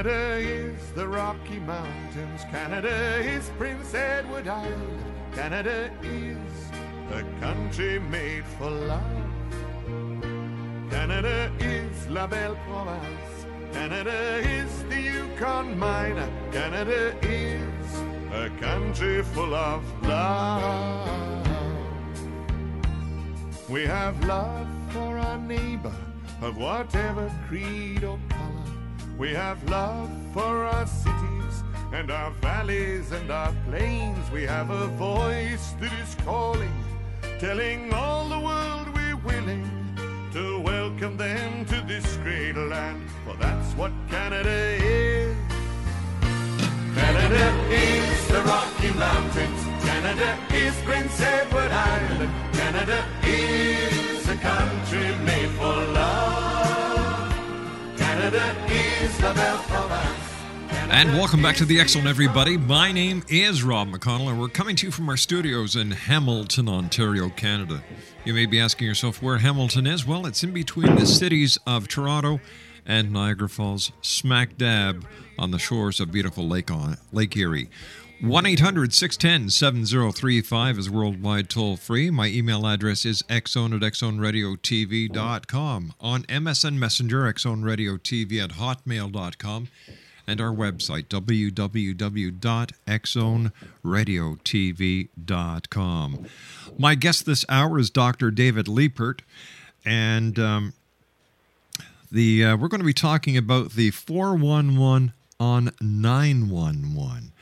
Canada is the Rocky Mountains. Canada is Prince Edward Island. Canada is a country made for love. Canada is La Belle Province. Canada is the Yukon mine. Canada is a country full of love. We have love for our neighbor of whatever creed or color. We have love for our cities and our valleys and our plains. We have a voice that is calling, telling all the world we're willing to welcome them to this great land. For that's what Canada is. Canada is the Rocky Mountains. Canada is Prince Edward Island. Canada is And welcome back to the Zone, everybody. My name is Rob McConnell, and we're coming to you from our studios in Hamilton, Ontario, Canada. You may be asking yourself where Hamilton is. Well, it's in between the cities of Toronto and Niagara Falls, smack dab on the shores of beautiful Lake, on, Lake Erie. 1 800 610 7035 is worldwide toll free. My email address is xzone at xzoneradiotv.com. On MSN Messenger, xzoneradiotv at hotmail.com. And our website, www.xzoneradiotv.com. My guest this hour is Dr. David Liepert. And um, the uh, we're going to be talking about the 411 on 911.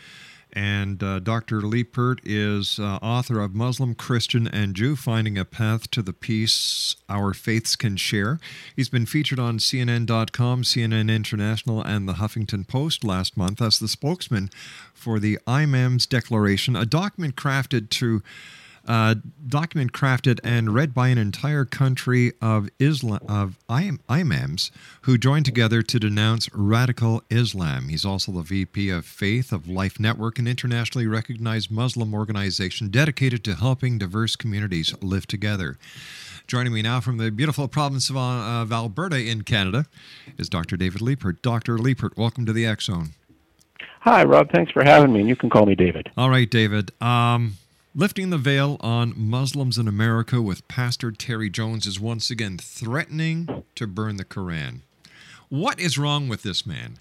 And uh, Dr. Liepert is uh, author of Muslim, Christian, and Jew Finding a Path to the Peace Our Faiths Can Share. He's been featured on CNN.com, CNN International, and the Huffington Post last month as the spokesman for the IMAMS Declaration, a document crafted to uh, document crafted and read by an entire country of Islam of imams who joined together to denounce radical Islam. He's also the VP of Faith of Life Network, an internationally recognized Muslim organization dedicated to helping diverse communities live together. Joining me now from the beautiful province of, uh, of Alberta in Canada is Dr. David Liepert. Dr. Liepert, welcome to the Zone. Hi, Rob. Thanks for having me, and you can call me David. All right, David. Um, Lifting the veil on Muslims in America with Pastor Terry Jones is once again threatening to burn the Koran. What is wrong with this man?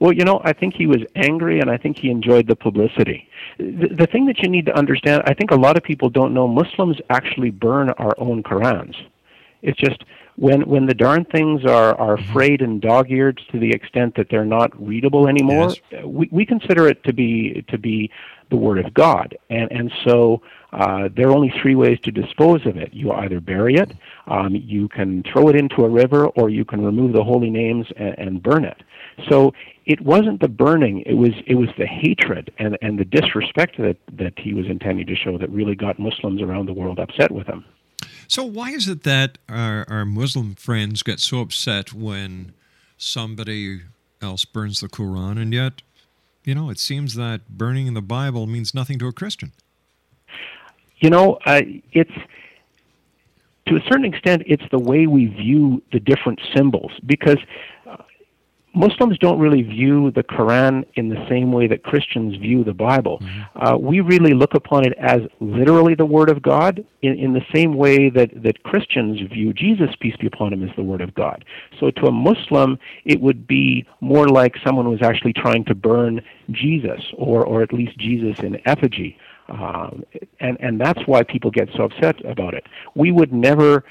Well, you know, I think he was angry and I think he enjoyed the publicity. The, the thing that you need to understand, I think a lot of people don't know Muslims actually burn our own Korans. It's just when when the darn things are are mm-hmm. frayed and dog-eared to the extent that they're not readable anymore, Yes. we we consider it to be to be the word of God, and and so. Uh, there are only three ways to dispose of it. You either bury it, um, you can throw it into a river, or you can remove the holy names and, and burn it. So it wasn't the burning; it was it was the hatred and and the disrespect that that he was intending to show that really got Muslims around the world upset with him. So why is it that our, our Muslim friends get so upset when somebody else burns the Quran, and yet, you know, it seems that burning the Bible means nothing to a Christian? You know, uh, it's to a certain extent, it's the way we view the different symbols because Muslims don't really view the Quran in the same way that Christians view the Bible. Uh, we really look upon it as literally the Word of God in, in the same way that, that Christians view Jesus, peace be upon him, as the Word of God. So to a Muslim, it would be more like someone was actually trying to burn Jesus or, or at least Jesus in effigy. Um, and, and that's why people get so upset about it. We would never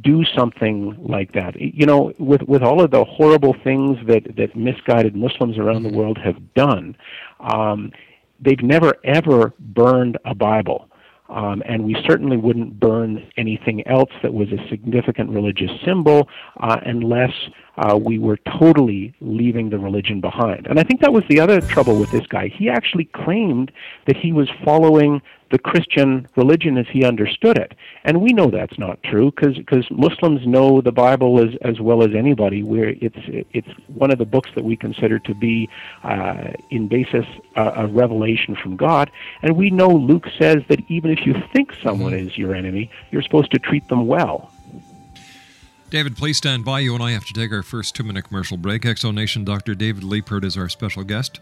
do something like that. You know, with with all of the horrible things that that misguided Muslims around the world have done, um, they've never ever burned a Bible. Um, and we certainly wouldn't burn anything else that was a significant religious symbol uh, unless uh, we were totally leaving the religion behind. And I think that was the other trouble with this guy. He actually claimed that he was following the Christian religion as he understood it. And we know that's not true because Muslims know the Bible as, as well as anybody. Where it's, it's one of the books that we consider to be, uh, in basis, uh, a revelation from God. And we know Luke says that even if you think someone is your enemy, you're supposed to treat them well. David, please stand by. You and I have to take our first two minute commercial break. Exo Nation Dr. David Liepert is our special guest.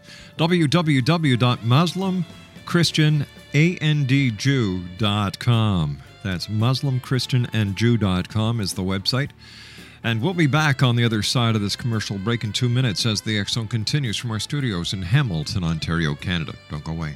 www.muslimchristianandjew.com. That's muslimchristianandjew.com is the website. And we'll be back on the other side of this commercial break in two minutes as the X Zone continues from our studios in Hamilton, Ontario, Canada. Don't go away.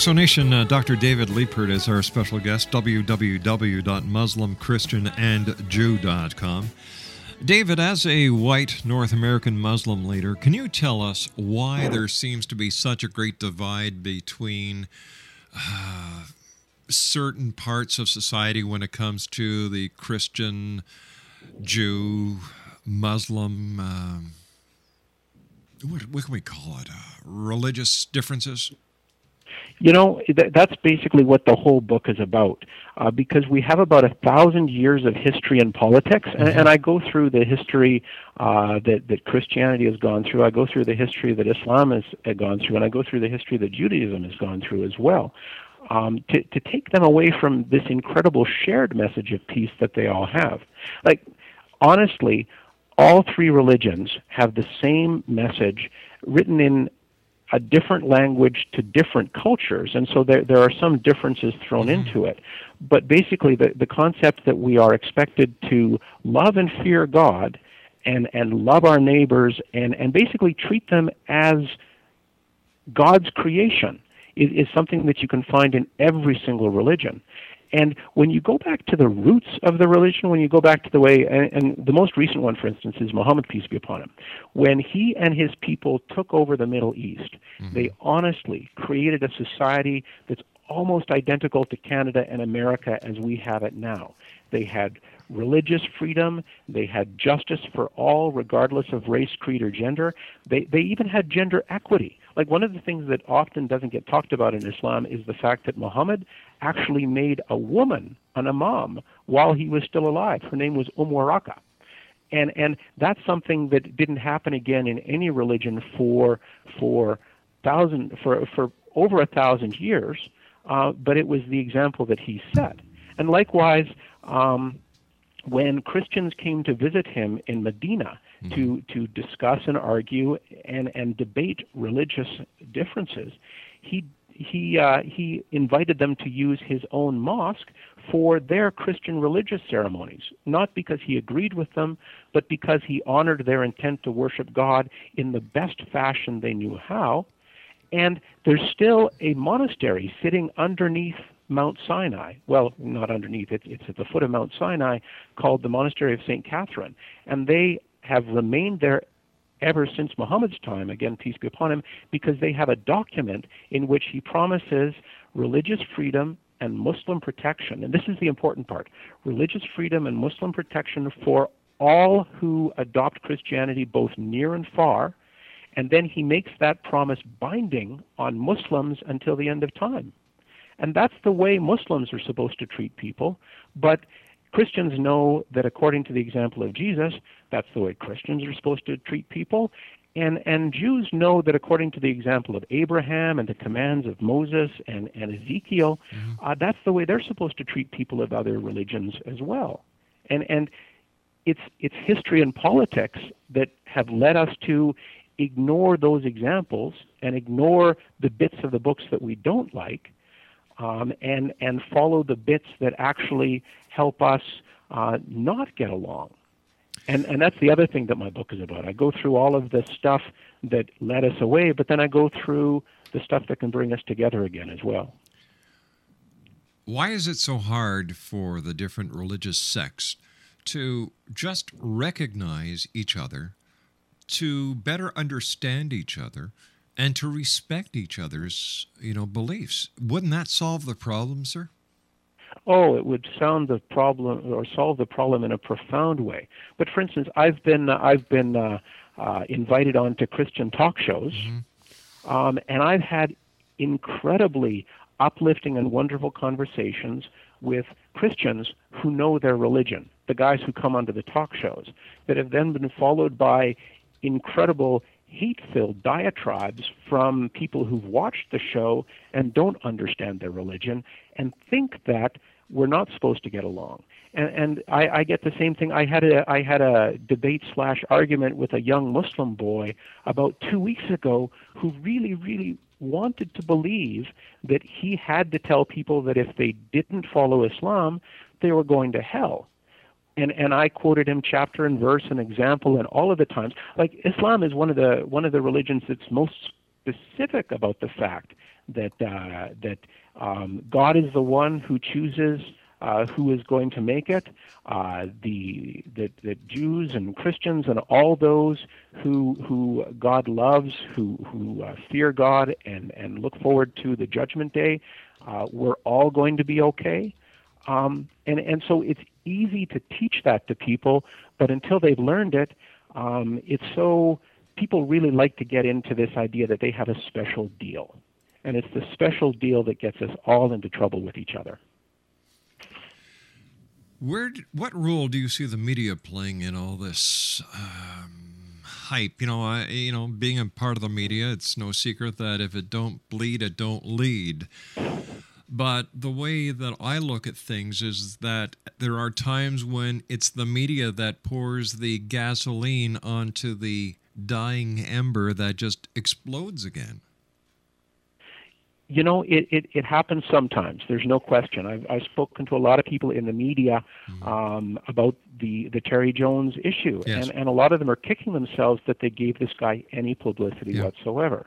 Exonation, uh, Dr. David Liepert is our special guest, www.muslimchristianandjew.com. David, as a white North American Muslim leader, can you tell us why there seems to be such a great divide between uh, certain parts of society when it comes to the Christian, Jew, Muslim, um, what, what can we call it? Uh, religious differences? You know, th- that's basically what the whole book is about. Uh, because we have about a thousand years of history and politics, and, and I go through the history uh, that that Christianity has gone through. I go through the history that Islam has uh, gone through, and I go through the history that Judaism has gone through as well. Um, to to take them away from this incredible shared message of peace that they all have. Like honestly, all three religions have the same message written in a different language to different cultures, and so there, there are some differences thrown mm-hmm. into it. But basically, the, the concept that we are expected to love and fear God and, and love our neighbors and, and basically treat them as God's creation is, is something that you can find in every single religion. And when you go back to the roots of the religion, when you go back to the way, and, and the most recent one, for instance, is Muhammad, peace be upon him. When he and his people took over the Middle East, mm-hmm. they honestly created a society that's almost identical to Canada and America as we have it now. They had religious freedom. They had justice for all, regardless of race, creed, or gender. They, they even had gender equity. Like one of the things that often doesn't get talked about in Islam is the fact that Muhammad actually made a woman an imam while he was still alive. Her name was Waraka. And, and that's something that didn't happen again in any religion for, for, thousand, for, for over a thousand years, uh, but it was the example that he set. And likewise, um, when Christians came to visit him in Medina to, to discuss and argue and, and debate religious differences, he, he, uh, he invited them to use his own mosque for their Christian religious ceremonies, not because he agreed with them, but because he honored their intent to worship God in the best fashion they knew how. And there's still a monastery sitting underneath Mount Sinai. Well, not underneath, it, it's at the foot of Mount Sinai called the Monastery of St. Catherine. And they have remained there ever since Muhammad's time, again, peace be upon him, because they have a document in which he promises religious freedom and Muslim protection. And this is the important part religious freedom and Muslim protection for all who adopt Christianity, both near and far. And then he makes that promise binding on Muslims until the end of time. And that's the way Muslims are supposed to treat people. But Christians know that according to the example of Jesus, that's the way Christians are supposed to treat people. And, and Jews know that according to the example of Abraham and the commands of Moses and, and Ezekiel, uh, that's the way they're supposed to treat people of other religions as well. And, and it's, it's history and politics that have led us to ignore those examples and ignore the bits of the books that we don't like um, and, and follow the bits that actually help us uh, not get along. And, and that's the other thing that my book is about. I go through all of the stuff that led us away, but then I go through the stuff that can bring us together again as well. Why is it so hard for the different religious sects to just recognize each other, to better understand each other, and to respect each other's, you know, beliefs? Wouldn't that solve the problem, sir? Oh, it would sound the problem or solve the problem in a profound way. But for instance, I've been uh, I've been uh, uh, invited on to Christian talk shows, um, and I've had incredibly uplifting and wonderful conversations with Christians who know their religion, the guys who come onto the talk shows, that have then been followed by incredible hate filled diatribes from people who've watched the show and don't understand their religion and think that we're not supposed to get along. And, and I, I get the same thing. I had a I had a debate slash argument with a young Muslim boy about two weeks ago who really really wanted to believe that he had to tell people that if they didn't follow Islam, they were going to hell and and I quoted him chapter and verse and example and all of the times. Like Islam is one of the one of the religions that's most specific about the fact that uh, that um, God is the one who chooses uh, who is going to make it. Uh, the, the the Jews and Christians and all those who who God loves, who who uh, fear God and and look forward to the Judgment Day, uh, we're all going to be okay. Um, and and so it's easy to teach that to people, but until they've learned it, um, it's so people really like to get into this idea that they have a special deal. And it's the special deal that gets us all into trouble with each other. Where, what role do you see the media playing in all this um, hype? You know, I, you know, being a part of the media, it's no secret that if it don't bleed, it don't lead. But the way that I look at things is that there are times when it's the media that pours the gasoline onto the dying ember that just explodes again. You know, it, it, it happens sometimes. There's no question. I've, I've spoken to a lot of people in the media um, about the, the Terry Jones issue, Yes. and, and a lot of them are kicking themselves that they gave this guy any publicity Yeah. whatsoever.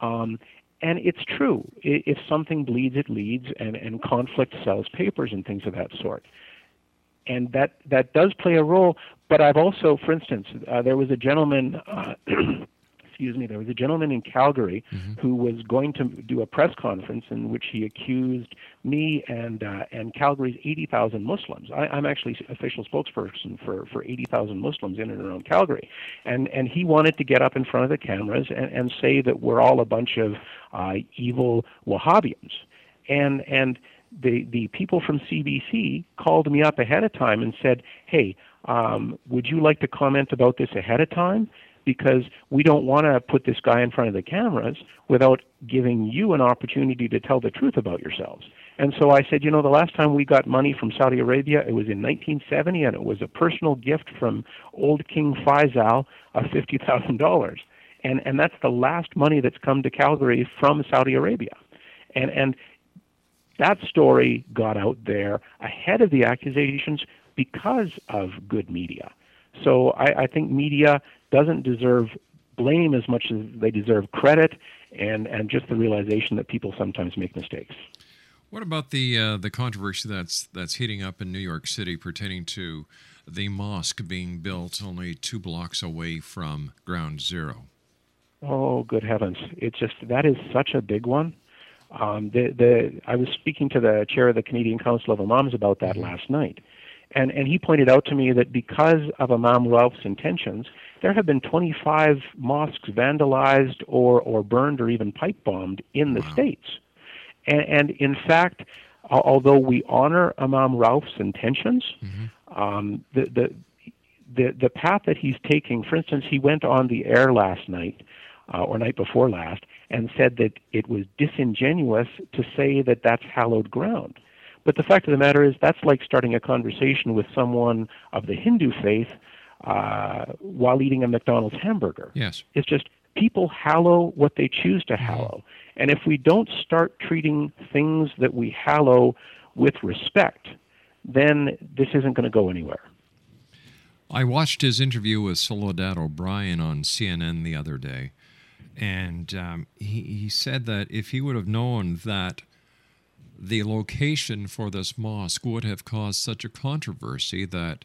Um, and it's true. If something bleeds, it leads, and, and conflict sells papers and things of that sort. And that, that does play a role. But I've also, for instance, uh, there was a gentleman, uh, excuse me, there was a gentleman in Calgary who was going to do a press conference in which he accused me and uh, and Calgary's 80,000 Muslims. I, I'm actually official spokesperson for for 80,000 Muslims in and around Calgary, and and he wanted to get up in front of the cameras and, and say that we're all a bunch of uh, evil Wahhabians, and and the the people from CBC called me up ahead of time and said, "Hey, um, would you like to comment about this ahead of time? Because we don't want to put this guy in front of the cameras without giving you an opportunity to tell the truth about yourselves." And so I said, you know, the last time we got money from Saudi Arabia, it was in 1970, and it was a personal gift from old King Faisal of fifty thousand dollars, and and that's the last money that's come to Calgary from Saudi Arabia, and and that story got out there ahead of the accusations because of good media. So I, I think media doesn't deserve blame as much as they deserve credit and, and just the realization that people sometimes make mistakes. What about the uh, the controversy that's that's heating up in New York City pertaining to the mosque being built only two blocks away from Ground Zero? Oh, good heavens! It's just that is such a big one. Um, the the I was speaking to the chair of the Canadian Council of Imams about that last night, and and he pointed out to me that because of Imam Rauf's intentions, there have been 25 mosques vandalized or or burned or even pipe bombed in the states, and and in fact, although we honor Imam Rauf's intentions, um, the the the the path that he's taking. For instance, he went on the air last night uh, or night before last and said that it was disingenuous to say that that's hallowed ground. But the fact of the matter is, that's like starting a conversation with someone of the Hindu faith uh, while eating a McDonald's hamburger. Yes. It's just people hallow what they choose to hallow. And if we don't start treating things that we hallow with respect, then this isn't going to go anywhere. I watched his interview with Soledad O'Brien on CNN the other day, and um, he, he said that if he would have known that the location for this mosque would have caused such a controversy that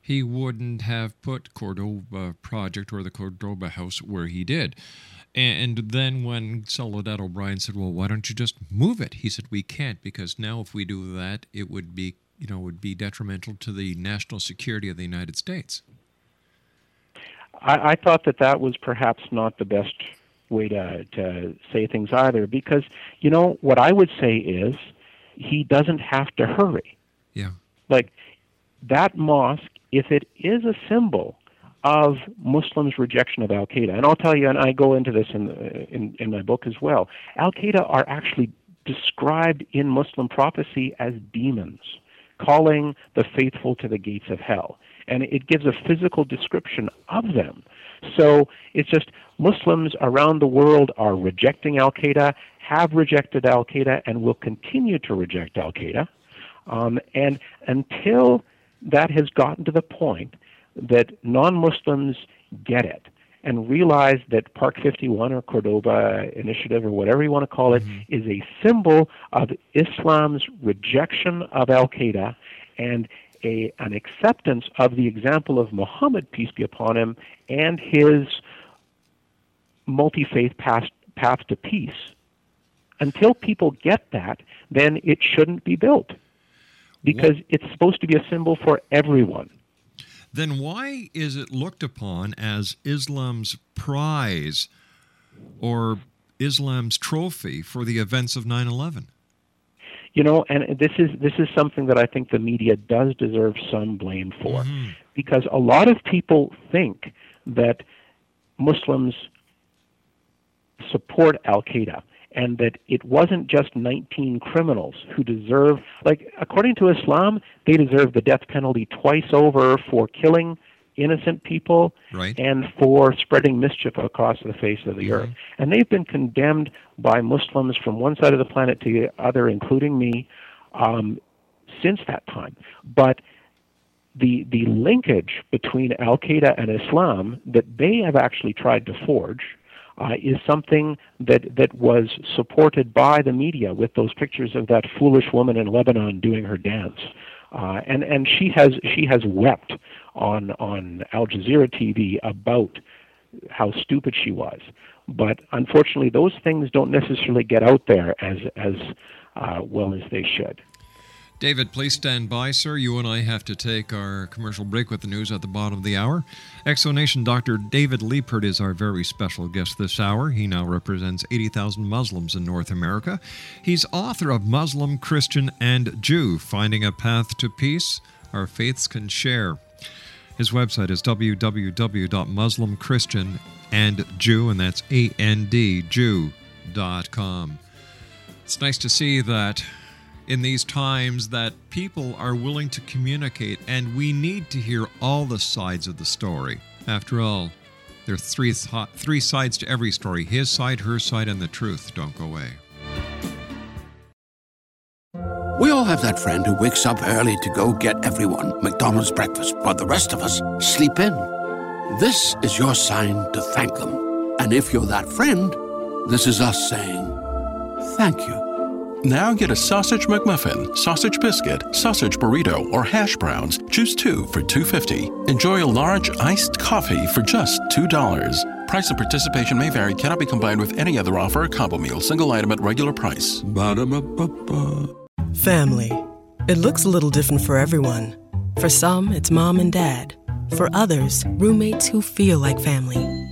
he wouldn't have put Cordoba Project or the Cordoba House where he did. And then when Soledad O'Brien said, "Well, why don't you just move it?" He said, "We can't because now if we do that, it would be, you know, would be detrimental to the national security of the United States." I, I thought that that was perhaps not the best way to to say things either, because you know what I would say is he doesn't have to hurry. Yeah. Like that mosque, if it is a symbol of Muslims' rejection of Al Qaeda, and I'll tell you, and I go into this in, in in my book as well. Al Qaeda are actually described in Muslim prophecy as demons, calling the faithful to the gates of hell, and it gives a physical description of them. So it's just Muslims around the world are rejecting Al Qaeda, have rejected Al Qaeda, and will continue to reject Al Qaeda. Um, and until that has gotten to the point that non Muslims get it and realize that Park 51 or Cordoba Initiative or whatever you want to call it is a symbol of Islam's rejection of Al Qaeda and a, an acceptance of the example of Muhammad, peace be upon him, and his multi faith path, path to peace. Until people get that, then it shouldn't be built because it's supposed to be a symbol for everyone. Then why is it looked upon as Islam's prize or Islam's trophy for the events of 9 11? You know, and this is this is something that I think the media does deserve some blame for, mm-hmm. because a lot of people think that Muslims support Al Qaeda and that it wasn't just 19 criminals who deserve, like, according to Islam, they deserve the death penalty twice over for killing innocent people Right. and for spreading mischief across the face of the earth. And they've been condemned by Muslims from one side of the planet to the other, including me, um, since that time. But the the linkage between Al Qaeda and Islam that they have actually tried to forge uh, is something that that was supported by the media with those pictures of that foolish woman in Lebanon doing her dance, uh, and and she has she has wept on on Al Jazeera TV about how stupid she was. But unfortunately, those things don't necessarily get out there as as uh, well as they should. David, please stand by, sir. You and I have to take our commercial break with the news at the bottom of the hour. Exonation Dr. David Liepert is our very special guest this hour. He now represents 80,000 Muslims in North America. He's author of Muslim, Christian, and Jew Finding a Path to Peace Our Faiths Can Share. His website is www.muslimchristianandjew, and that's A-N-D, Jew.com. It's nice to see that in these times that people are willing to communicate and we need to hear all the sides of the story. After all, there are three, th- three sides to every story his side, her side, and the truth. Don't go away. We all have that friend who wakes up early to go get everyone McDonald's breakfast, while the rest of us sleep in. This is your sign to thank them. And if you're that friend, this is us saying thank you. Now get a sausage McMuffin, sausage biscuit, sausage burrito, or hash browns. Choose two for $2.50. Enjoy a large iced coffee for just $2. Price and participation may vary, cannot be combined with any other offer or combo meal, single item at regular price. Ba-da-ba-ba-ba. Family. It looks a little different for everyone. For some, it's mom and dad. For others, roommates who feel like family.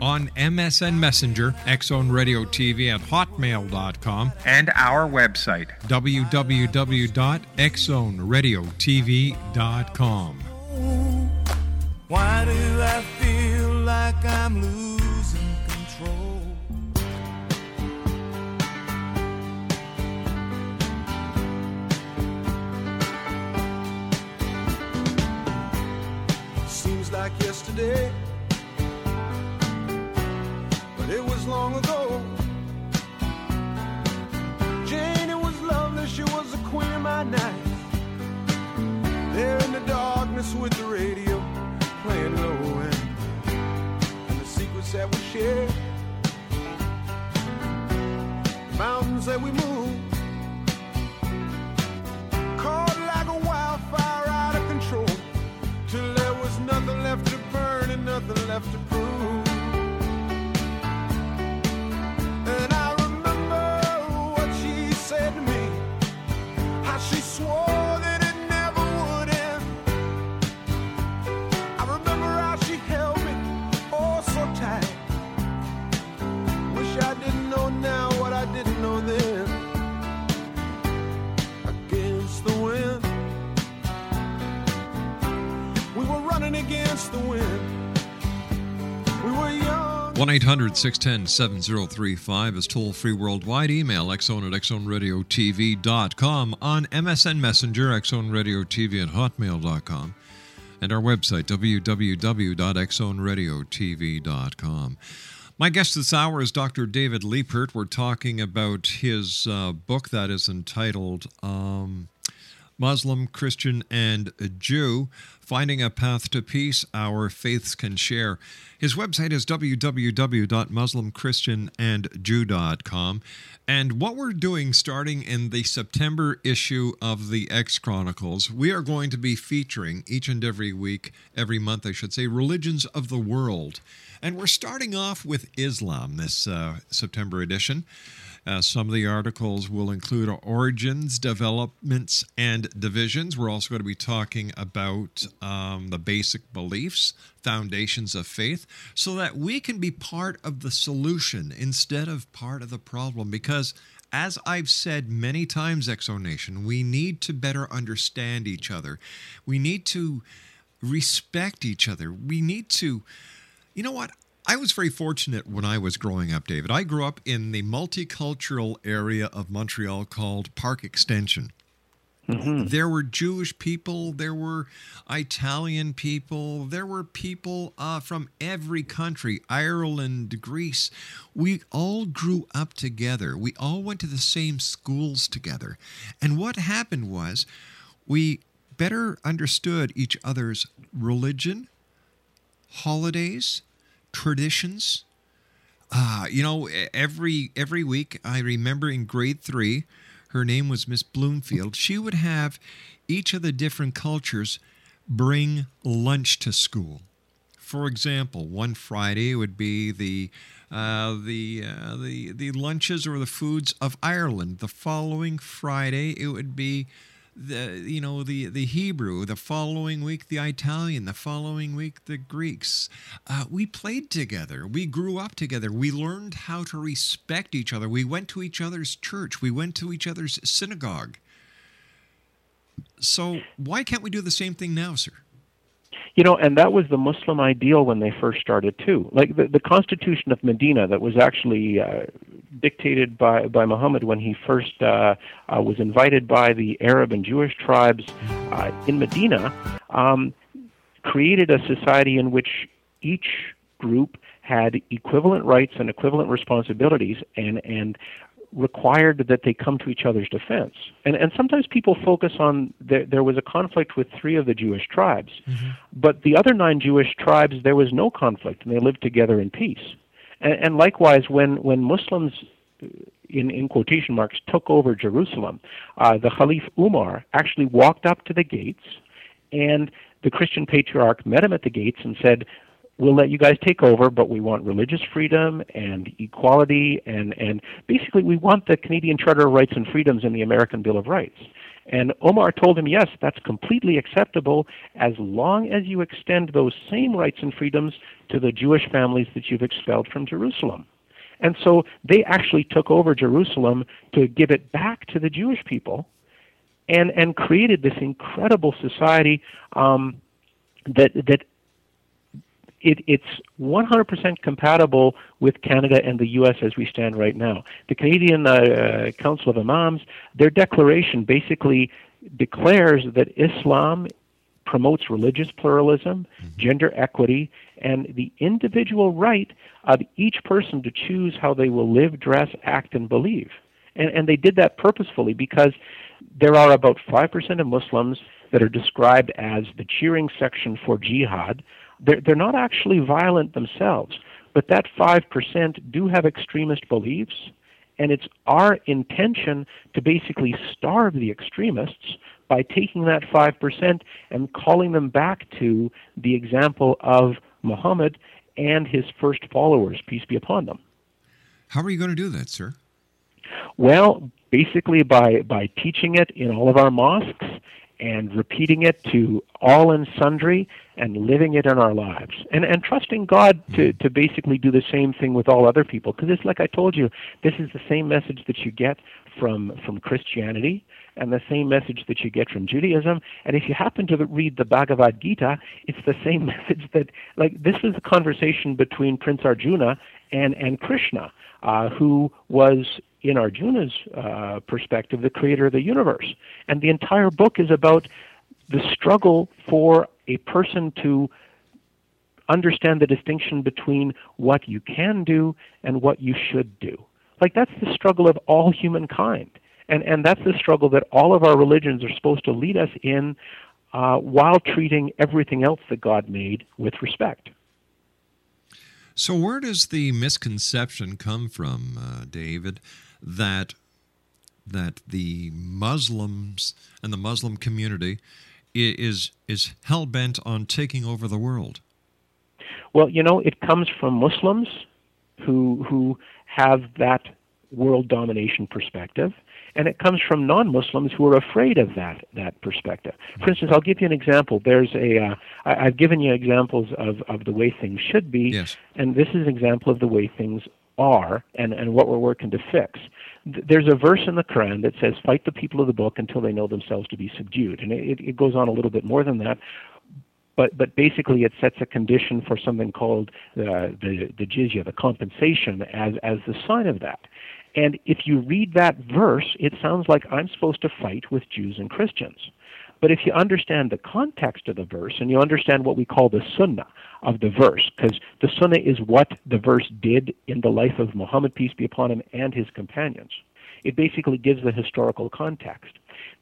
On MSN Messenger, Xzone Radio TV at hotmail.com, and our website, www.xzoneradiotv.com. Why do I feel like I'm losing control? Seems like yesterday, but it was long ago. Jane, it was lovely, she was the queen of my night. There in the darkness with the radio playing low end, and the secrets that we shared, the mountains that we moved, caught like a wildfire out of control, till there was nothing left to burn and nothing left to prove. Remember what 1 800 610 7035 is toll free worldwide. Email xzone at xzoneradiotv.com. On MSN Messenger, xzoneradiotv at hotmail.com. And our website, www.xzoneradiotv.com. My guest this hour is Dr. David Liepert. We're talking about his uh, book that is entitled um, Muslim, Christian, and Jew Finding a Path to Peace Our Faiths Can Share. His website is www.muslimchristianandjew.com. And what we're doing starting in the September issue of the X Chronicles, we are going to be featuring each and every week, every month, I should say, religions of the world. And we're starting off with Islam this uh, September edition. Uh, some of the articles will include origins, developments, and divisions. We're also going to be talking about um, the basic beliefs, foundations of faith, so that we can be part of the solution instead of part of the problem. Because, as I've said many times, Exonation, we need to better understand each other. We need to respect each other. We need to, you know what? I was very fortunate when I was growing up, David. I grew up in the multicultural area of Montreal called Park Extension. Mm-hmm. There were Jewish people, there were Italian people, there were people uh, from every country Ireland, Greece. We all grew up together. We all went to the same schools together. And what happened was we better understood each other's religion, holidays, traditions. Uh, you know, every every week I remember in grade three, her name was Miss Bloomfield. She would have each of the different cultures bring lunch to school. For example, one Friday would be the uh, the uh, the the lunches or the foods of Ireland. The following Friday it would be the you know the the Hebrew, the following week the Italian, the following week the Greeks. Uh, we played together. We grew up together. We learned how to respect each other. We went to each other's church. We went to each other's synagogue. So why can't we do the same thing now, sir? You know, and that was the Muslim ideal when they first started too. Like the, the Constitution of Medina, that was actually uh, dictated by by Muhammad when he first uh, uh, was invited by the Arab and Jewish tribes uh, in Medina, um, created a society in which each group had equivalent rights and equivalent responsibilities, and and required that they come to each other's defense. And and sometimes people focus on there there was a conflict with three of the Jewish tribes. But the other nine Jewish tribes there was no conflict and they lived together in peace. And, and likewise when when Muslims in, in quotation marks took over Jerusalem, uh, the Caliph Umar actually walked up to the gates and the Christian patriarch met him at the gates and said, we'll let you guys take over, but we want religious freedom and equality, and, and basically we want the Canadian Charter of Rights and Freedoms and the American Bill of Rights. And Omar told him, yes, that's completely acceptable as long as you extend those same rights and freedoms to the Jewish families that you've expelled from Jerusalem. And so they actually took over Jerusalem to give it back to the Jewish people and, and created this incredible society um, that, that it, it's 100% compatible with Canada and the U.S. as we stand right now. The Canadian uh, Council of Imams, their declaration basically declares that Islam promotes religious pluralism, gender equity, and the individual right of each person to choose how they will live, dress, act, and believe. And, and they did that purposefully because there are about 5% of Muslims that are described as the cheering section for jihad. They're, they're not actually violent themselves, but that 5% do have extremist beliefs, and it's our intention to basically starve the extremists by taking that 5% and calling them back to the example of Muhammad and his first followers, peace be upon them. How are you going to do that, sir? Well, basically by, by teaching it in all of our mosques and repeating it to all and sundry and living it in our lives. And and trusting God to hmm. to basically do the same thing with all other people. Because it's like I told you this is the same message that you get from from Christianity and the same message that you get from Judaism. And if you happen to read the Bhagavad Gita it's the same message that like this is a conversation between Prince Arjuna and and Krishna uh, who was in Arjuna's uh, perspective the creator of the universe and the entire book is about the struggle for a person to understand the distinction between what you can do and what you should do. Like that's the struggle of all humankind. And, and that's the struggle that all of our religions are supposed to lead us in uh, while treating everything else that God made with respect. So, where does the misconception come from, uh, David, that that the Muslims and the Muslim community is is hell bent on taking over the world? Well, you know, it comes from Muslims who who have that world domination perspective, and it comes from non-Muslims who are afraid of that that perspective. For instance, I'll give you an example. There's a uh, I, I've given you examples of of the way things should be, Yes. and this is an example of the way things are and, and what we're working to fix. There's a verse in the Quran that says, Fight the people of the book until they know themselves to be subdued. And it, it goes on a little bit more than that. But, but basically, it sets a condition for something called uh, the, the jizya, the compensation, as, as the sign of that. And if you read that verse, it sounds like I'm supposed to fight with Jews and Christians. But if you understand the context of the verse and you understand what we call the sunnah of the verse, because the sunnah is what the verse did in the life of Muhammad, peace be upon him, and his companions, it basically gives the historical context.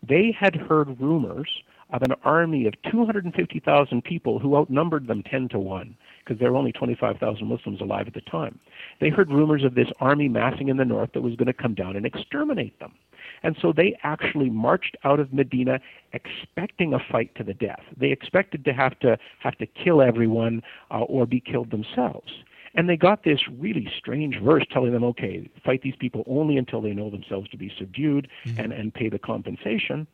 They had heard rumors of an army of 250,000 people who outnumbered them 10 to 1 because there were only 25,000 Muslims alive at the time. They heard rumors of this army massing in the north that was going to come down and exterminate them. And so they actually marched out of Medina expecting a fight to the death. They expected to have to have to kill everyone uh, or be killed themselves. And they got this really strange verse telling them, okay, fight these people only until they know themselves to be subdued and, and pay the compensation.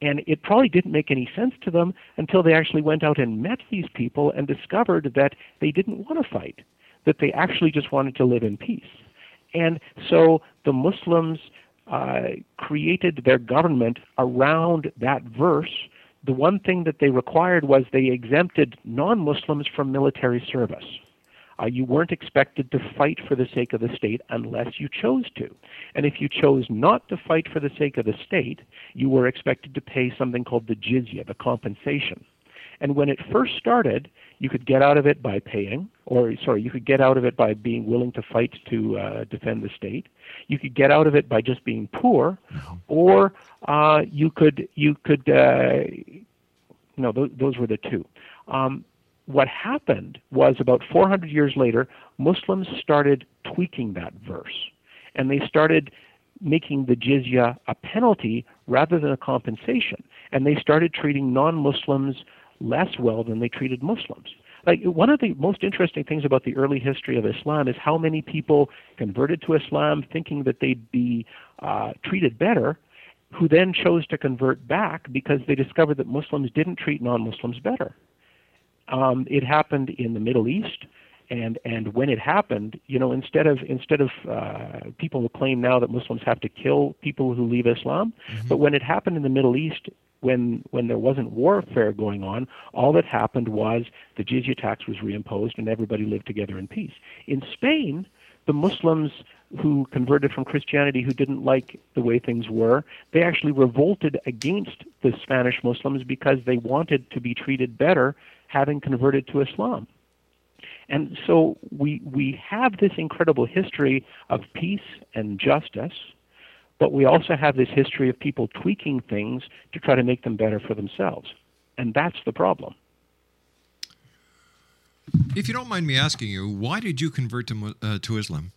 And it probably didn't make any sense to them until they actually went out and met these people and discovered that they didn't want to fight, that they actually just wanted to live in peace. And so the Muslims uh, created their government around that verse. The one thing that they required was they exempted non Muslims from military service. Uh, you weren't expected to fight for the sake of the state unless you chose to. And if you chose not to fight for the sake of the state, you were expected to pay something called the jizya, the compensation. And when it first started, you could get out of it by paying, or sorry, you could get out of it by being willing to fight to uh, defend the state. You could get out of it by just being poor, or uh, you could you could uh, no, those, those were the two. Um, what happened was about 400 years later, Muslims started tweaking that verse, and they started making the jizya a penalty rather than a compensation, and they started treating non-Muslims less well than they treated Muslims. Like one of the most interesting things about the early history of Islam is how many people converted to Islam thinking that they'd be uh, treated better, who then chose to convert back because they discovered that Muslims didn't treat non-Muslims better. Um, it happened in the Middle East, and and when it happened, you know, instead of instead of uh, people who claim now that Muslims have to kill people who leave Islam, but when it happened in the Middle East, when when there wasn't warfare going on, all that happened was the jizya tax was reimposed and everybody lived together in peace. In Spain, the Muslims who converted from Christianity who didn't like the way things were, they actually revolted against the Spanish Muslims because they wanted to be treated better having converted to Islam. And so we we have this incredible history of peace and justice, but we also have this history of people tweaking things to try to make them better for themselves. And that's the problem. If you don't mind me asking you, why did you convert to uh, to Islam?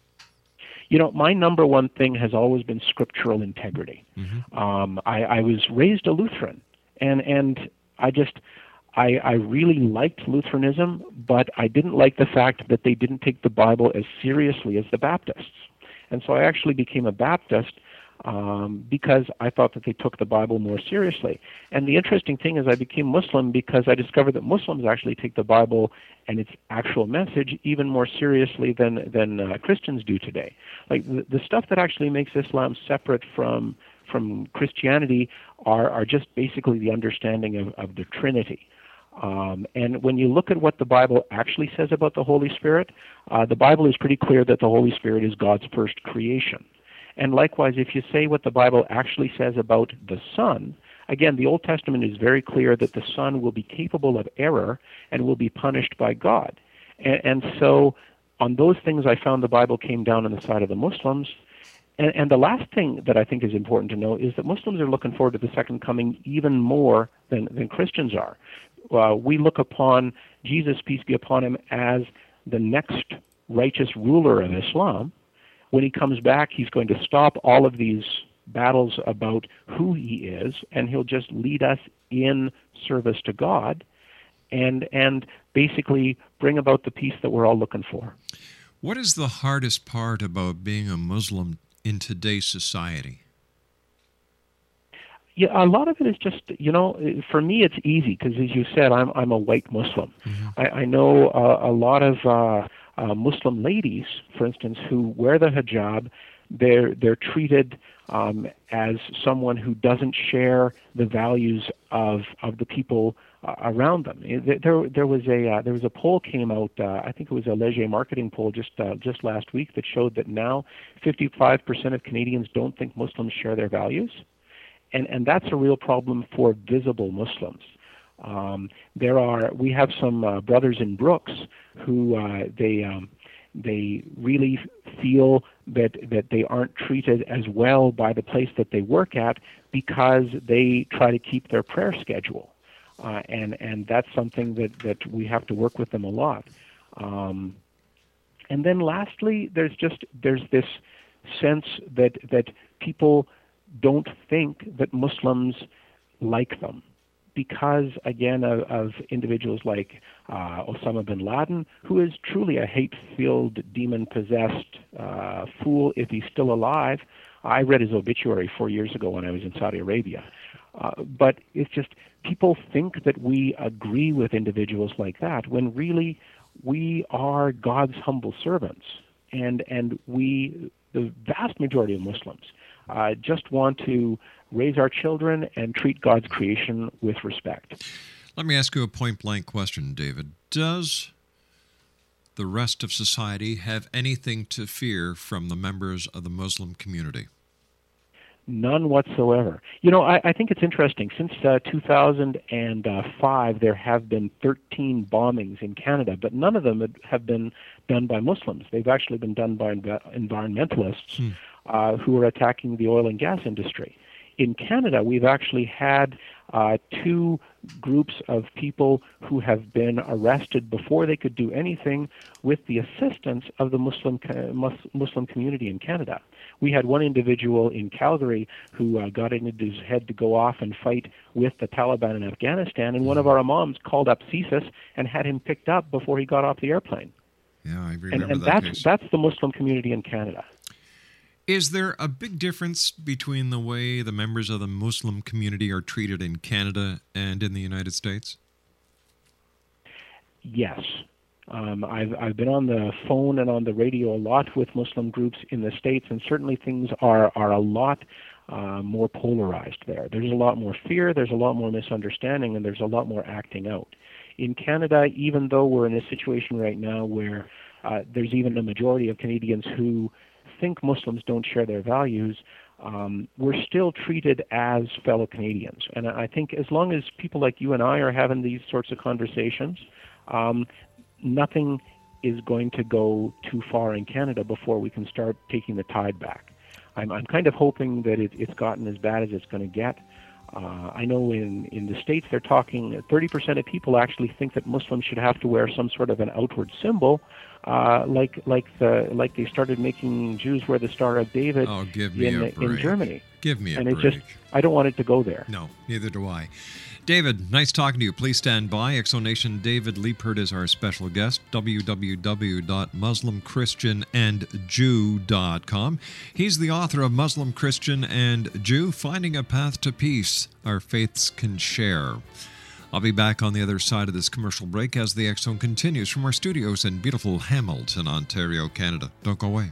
You know, my number one thing has always been scriptural integrity. Um, I, I was raised a Lutheran, and and I just I, I really liked Lutheranism, but I didn't like the fact that they didn't take the Bible as seriously as the Baptists. And so I actually became a Baptist um, because I thought that they took the Bible more seriously. And the interesting thing is, I became Muslim because I discovered that Muslims actually take the Bible and its actual message even more seriously than than uh, Christians do today. Like the, the stuff that actually makes Islam separate from from Christianity are are just basically the understanding of, of the Trinity. Um, and when you look at what the Bible actually says about the Holy Spirit, uh, the Bible is pretty clear that the Holy Spirit is God's first creation. And likewise, if you say what the Bible actually says about the Son, again, the Old Testament is very clear that the Son will be capable of error and will be punished by God. And, and so, on those things, I found the Bible came down on the side of the Muslims. And, and the last thing that I think is important to know is that Muslims are looking forward to the second coming even more than, than Christians are. Uh, we look upon Jesus, peace be upon him, as the next righteous ruler of Islam. When he comes back, he's going to stop all of these battles about who he is, and he'll just lead us in service to God, and and basically bring about the peace that we're all looking for. What is the hardest part about being a Muslim in today's society? Yeah, a lot of it is just you know, for me it's easy because as you said, I'm I'm a white Muslim. I, I know uh, a lot of uh, uh, Muslim ladies, for instance, who wear the hijab. They're they're treated um, as someone who doesn't share the values of of the people uh, around them. It- There there was a uh, there was a poll came out. Uh, I think it was a Leger marketing poll just uh, just last week that showed that now 55% of Canadians don't think Muslims share their values and and that's a real problem for visible Muslims. Um, there are we have some uh, brothers in Brooks who uh, they um, they really feel that that they aren't treated as well by the place that they work at because they try to keep their prayer schedule, uh, and and that's something that that we have to work with them a lot. Um, and then lastly, there's just there's this sense that that people don't think that Muslims like them because again of, of individuals like uh, Osama bin Laden, who is truly a hate-filled, demon-possessed uh, fool if he's still alive. I read his obituary four years ago when I was in Saudi Arabia. Uh, but it's just people think that we agree with individuals like that when really we are God's humble servants, and and we the vast majority of Muslims uh, just want to raise our children and treat God's creation with respect. Let me ask you a point blank question, David. Does the rest of society have anything to fear from the members of the Muslim community? None whatsoever. You know, I, I think it's interesting. Since uh, 2005, there have been 13 bombings in Canada, but none of them have been done by Muslims. They've actually been done by env- environmentalists uh, who are attacking the oil and gas industry. In Canada, we've actually had uh, two groups of people who have been arrested before they could do anything with the assistance of the Muslim Muslim community in Canada. We had one individual in Calgary who uh, got it into his head to go off and fight with the Taliban in Afghanistan, and one of our imams called up CSIS and had him picked up before he got off the airplane. Yeah, I And, remember and that that's case. that's the Muslim community in Canada. Is there a big difference between the way the members of the Muslim community are treated in Canada and in the United States? Yes. Um, I've, I've been on the phone and on the radio a lot with Muslim groups in the States, and certainly things are, are a lot uh, more polarized there. There's a lot more fear, there's a lot more misunderstanding, and there's a lot more acting out. In Canada, even though we're in a situation right now where uh, there's even a majority of Canadians who think Muslims don't share their values, um, we're still treated as fellow Canadians. And I think as long as people like you and I are having these sorts of conversations, um, nothing is going to go too far in Canada before we can start taking the tide back. I'm, I'm kind of hoping that it, it's gotten as bad as it's going to get. Uh, I know in, in the States they're talking 30% of people actually think that Muslims should have to wear some sort of an outward symbol, uh, like like the like they started making Jews wear the Star of David Oh, in in. Germany. Give me a and it just I don't want it to go there. No, neither do I. David, nice talking to you. Please stand by. Exonation David Liepert is our special guest. www.muslimchristianandjew.com. He's the author of Muslim, Christian, and Jew Finding a Path to Peace Our Faiths Can Share. I'll be back on the other side of this commercial break as the Zone continues from our studios in beautiful Hamilton, Ontario, Canada. Don't go away.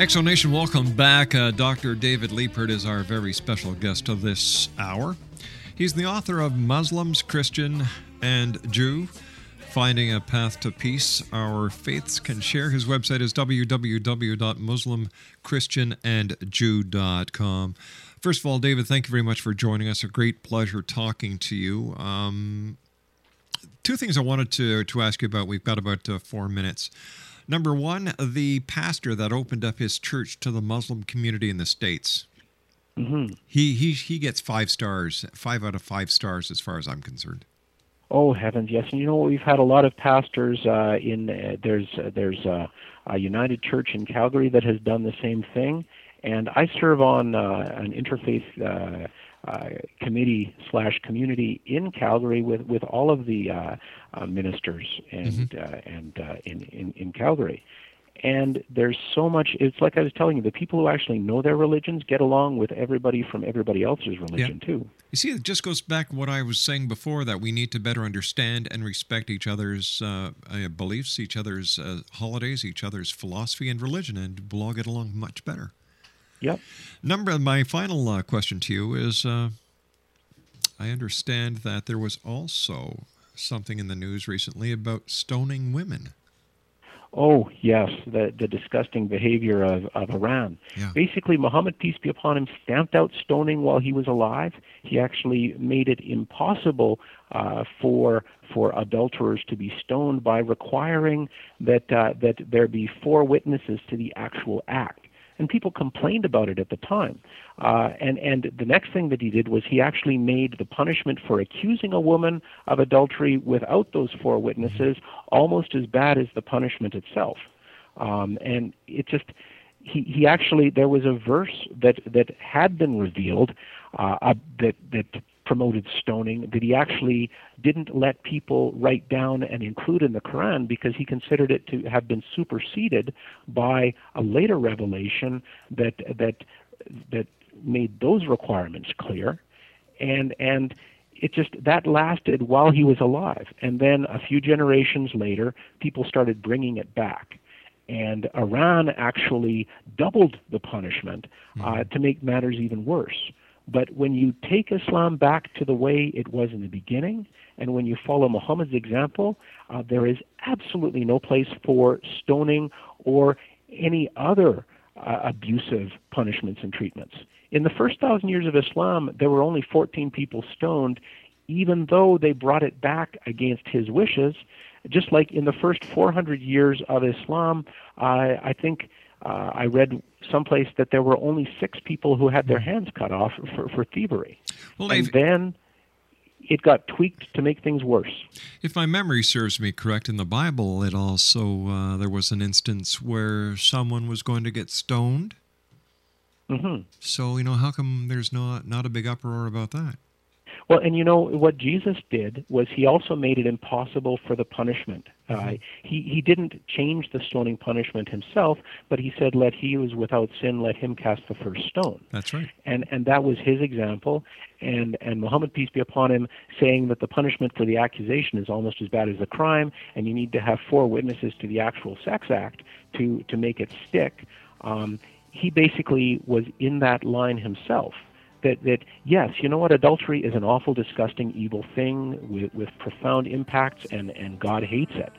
Exonation, welcome back. Uh, Dr. David Liepert is our very special guest of this hour. He's the author of Muslims, Christian, and Jew Finding a Path to Peace Our Faiths Can Share. His website is www.muslimchristianandjew.com. First of all, David, thank you very much for joining us. A great pleasure talking to you. Um, two things I wanted to, to ask you about. We've got about uh, four minutes. Number one, the pastor that opened up his church to the Muslim community in the States. Mm-hmm. He, he, he gets five stars, five out of five stars as far as I'm concerned. Oh heavens, yes! And you know we've had a lot of pastors uh, in uh, there's uh, there's uh, a United Church in Calgary that has done the same thing, and I serve on uh, an interfaith uh, uh, committee slash community in Calgary with with all of the uh, uh, ministers and uh, and uh, in, in in Calgary. And there's so much. It's like I was telling you, the people who actually know their religions get along with everybody from everybody else's religion too. You see, it just goes back to what I was saying before that we need to better understand and respect each other's uh, uh, beliefs, each other's uh, holidays, each other's philosophy and religion, and we'll all get along much better. Yep. Number, my final uh, question to you is: uh, I understand that there was also something in the news recently about stoning women. Oh yes, the the disgusting behavior of, of Iran. Yeah. Basically, Muhammad, peace be upon him, stamped out stoning while he was alive. He actually made it impossible uh, for for adulterers to be stoned by requiring that uh, that there be four witnesses to the actual act. And people complained about it at the time. Uh, and and the next thing that he did was he actually made the punishment for accusing a woman of adultery without those four witnesses almost as bad as the punishment itself. Um, and it just he he actually there was a verse that that had been revealed uh, uh, that that promoted stoning that he actually didn't let people write down and include in the Quran because he considered it to have been superseded by a later revelation that that that made those requirements clear. And and it just that lasted while he was alive. And then a few generations later people started bringing it back. And Iran actually doubled the punishment uh, to make matters even worse. But when you take Islam back to the way it was in the beginning, and when you follow Muhammad's example, uh, there is absolutely no place for stoning or any other uh, abusive punishments and treatments. In the first thousand years of Islam, there were only 14 people stoned, even though they brought it back against his wishes. Just like in the first 400 years of Islam, uh, I think uh, I read someplace that there were only six people who had their hands cut off for, for thievery. Well, and then it got tweaked to make things worse. If my memory serves me correct, in the Bible, it also uh, there was an instance where someone was going to get stoned. hmm So you know, how come there's not not a big uproar about that? Well, and you know what Jesus did was he also made it impossible for the punishment. Uh, he he didn't change the stoning punishment himself, but he said, "Let he who is without sin let him cast the first stone." That's right. and and that was his example and and Muhammad peace be upon him saying that the punishment for the accusation is almost as bad as the crime and you need to have four witnesses to the actual sex act to to make it stick um, he basically was in that line himself that that yes you know what adultery is an awful disgusting evil thing with with profound impacts and and God hates it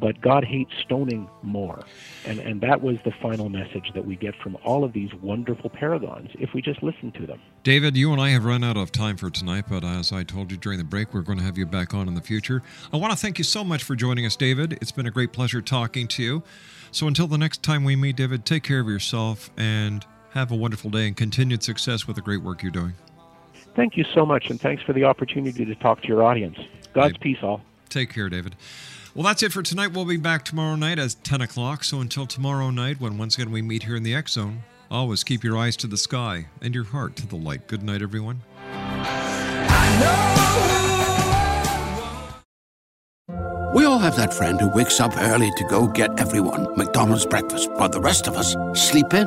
but God hates stoning more. And, and that was the final message that we get from all of these wonderful paragons if we just listen to them. David, you and I have run out of time for tonight, but as I told you during the break, we're going to have you back on in the future. I want to thank you so much for joining us, David. It's been a great pleasure talking to you. So until the next time we meet, David, take care of yourself and have a wonderful day and continued success with the great work you're doing. Thank you so much, and thanks for the opportunity to talk to your audience. God's peace, all. Take care, David. Well, that's it for tonight. We'll be back tomorrow night at 10 o'clock. So until tomorrow night, when once again we meet here in the X Zone, always keep your eyes to the sky and your heart to the light. Good night, everyone. We all have that friend who wakes up early to go get everyone McDonald's breakfast, while the rest of us sleep in.